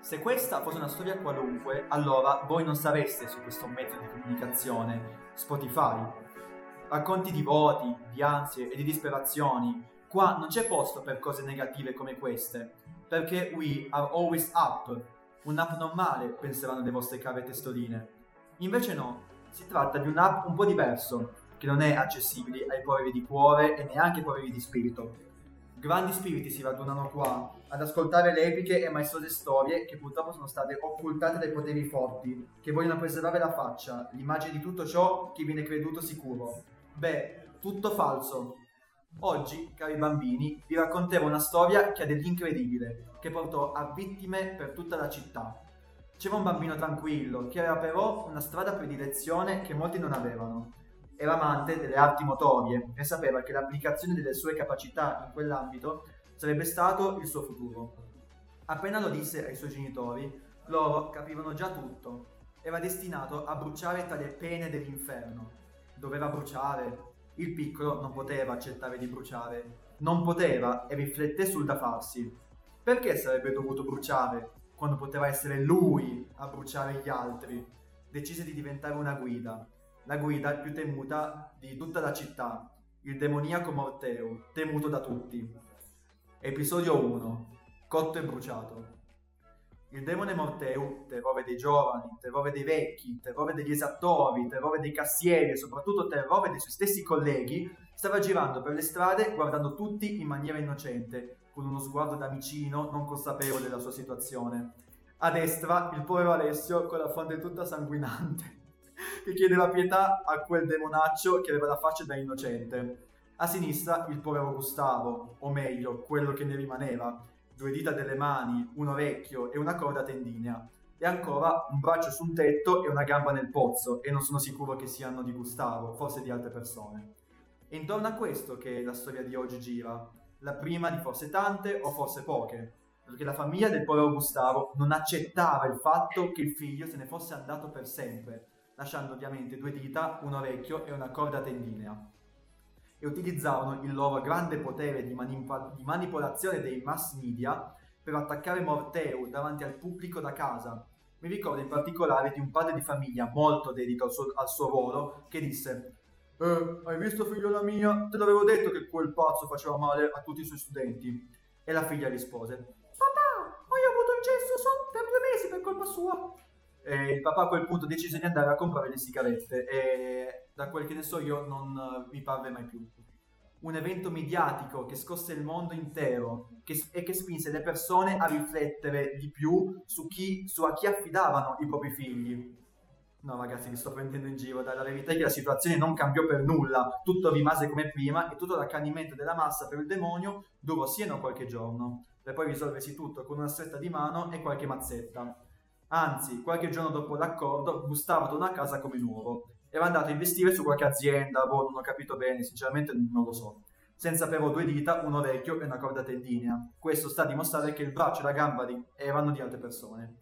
Se questa fosse una storia qualunque, allora voi non sareste su questo mezzo di comunicazione, Spotify. Racconti di voti, di ansie e di disperazioni. Qua non c'è posto per cose negative come queste, perché we are always up. Un'app normale, penseranno le vostre care testoline. Invece no, si tratta di un'app un po' diverso, che non è accessibile ai poveri di cuore e neanche ai poveri di spirito grandi spiriti si radunano qua ad ascoltare le epiche e maestose storie che purtroppo sono state occultate dai poteri forti, che vogliono preservare la faccia, l'immagine di tutto ciò che viene creduto sicuro. Beh, tutto falso. Oggi, cari bambini, vi racconterò una storia che ha dell'incredibile, che portò a vittime per tutta la città. C'era un bambino tranquillo, che aveva però una strada predilezione che molti non avevano era amante delle arti motorie e sapeva che l'applicazione delle sue capacità in quell'ambito sarebbe stato il suo futuro. Appena lo disse ai suoi genitori, loro capivano già tutto. Era destinato a bruciare tra le pene dell'inferno. Doveva bruciare. Il piccolo non poteva accettare di bruciare. Non poteva e rifletté sul da farsi. Perché sarebbe dovuto bruciare quando poteva essere lui a bruciare gli altri? Decise di diventare una guida la guida più temuta di tutta la città, il demoniaco Morteo, temuto da tutti. Episodio 1. Cotto e bruciato. Il demone Morteu, terrore dei giovani, terrore dei vecchi, terrore degli esattori, terrore dei cassieri e soprattutto terrore dei suoi stessi colleghi, stava girando per le strade guardando tutti in maniera innocente, con uno sguardo da vicino non consapevole della sua situazione. A destra il povero Alessio con la fronte tutta sanguinante che chiedeva pietà a quel demonaccio che aveva la faccia da innocente. A sinistra il povero Gustavo, o meglio, quello che ne rimaneva, due dita delle mani, un orecchio e una corda tendinea. E ancora un braccio su un tetto e una gamba nel pozzo, e non sono sicuro che siano di Gustavo, forse di altre persone. E intorno a questo che la storia di oggi gira, la prima di forse tante o forse poche, perché la famiglia del povero Gustavo non accettava il fatto che il figlio se ne fosse andato per sempre, lasciando ovviamente due dita, un orecchio e una corda tendinea. E utilizzavano il loro grande potere di, manip- di manipolazione dei mass media per attaccare Morteu davanti al pubblico da casa. Mi ricordo in particolare di un padre di famiglia molto dedito al suo, al suo ruolo che disse eh, hai visto figliola mia? Te l'avevo detto che quel pazzo faceva male a tutti i suoi studenti. E la figlia rispose Papà, ho avuto il gesso per due mesi per colpa sua. E il papà a quel punto decise di andare a comprare le sigarette e da quel che ne so io non mi parve mai più. Un evento mediatico che scosse il mondo intero che, e che spinse le persone a riflettere di più su, chi, su a chi affidavano i propri figli. No ragazzi, vi sto prendendo in giro, dalla verità è che la situazione non cambiò per nulla, tutto rimase come prima e tutto l'accanimento della massa per il demonio durò siano qualche giorno, per poi risolversi tutto con una stretta di mano e qualche mazzetta. Anzi, qualche giorno dopo l'accordo, Gustavo tornò a casa come nuovo. Era andato a investire su qualche azienda, boh, non ho capito bene, sinceramente non lo so. Senza però due dita, un orecchio e una corda tendinea. Questo sta a dimostrare che il braccio e la gamba di... erano di altre persone.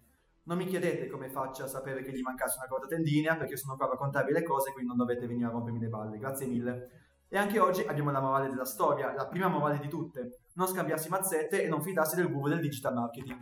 Non mi chiedete come faccia a sapere che gli mancasse una corda tendinea, perché sono qua a raccontarvi le cose, quindi non dovete venire a rompermi le balle. Grazie mille. E anche oggi abbiamo la morale della storia, la prima morale di tutte. Non scambiarsi mazzette e non fidarsi del guru del digital marketing.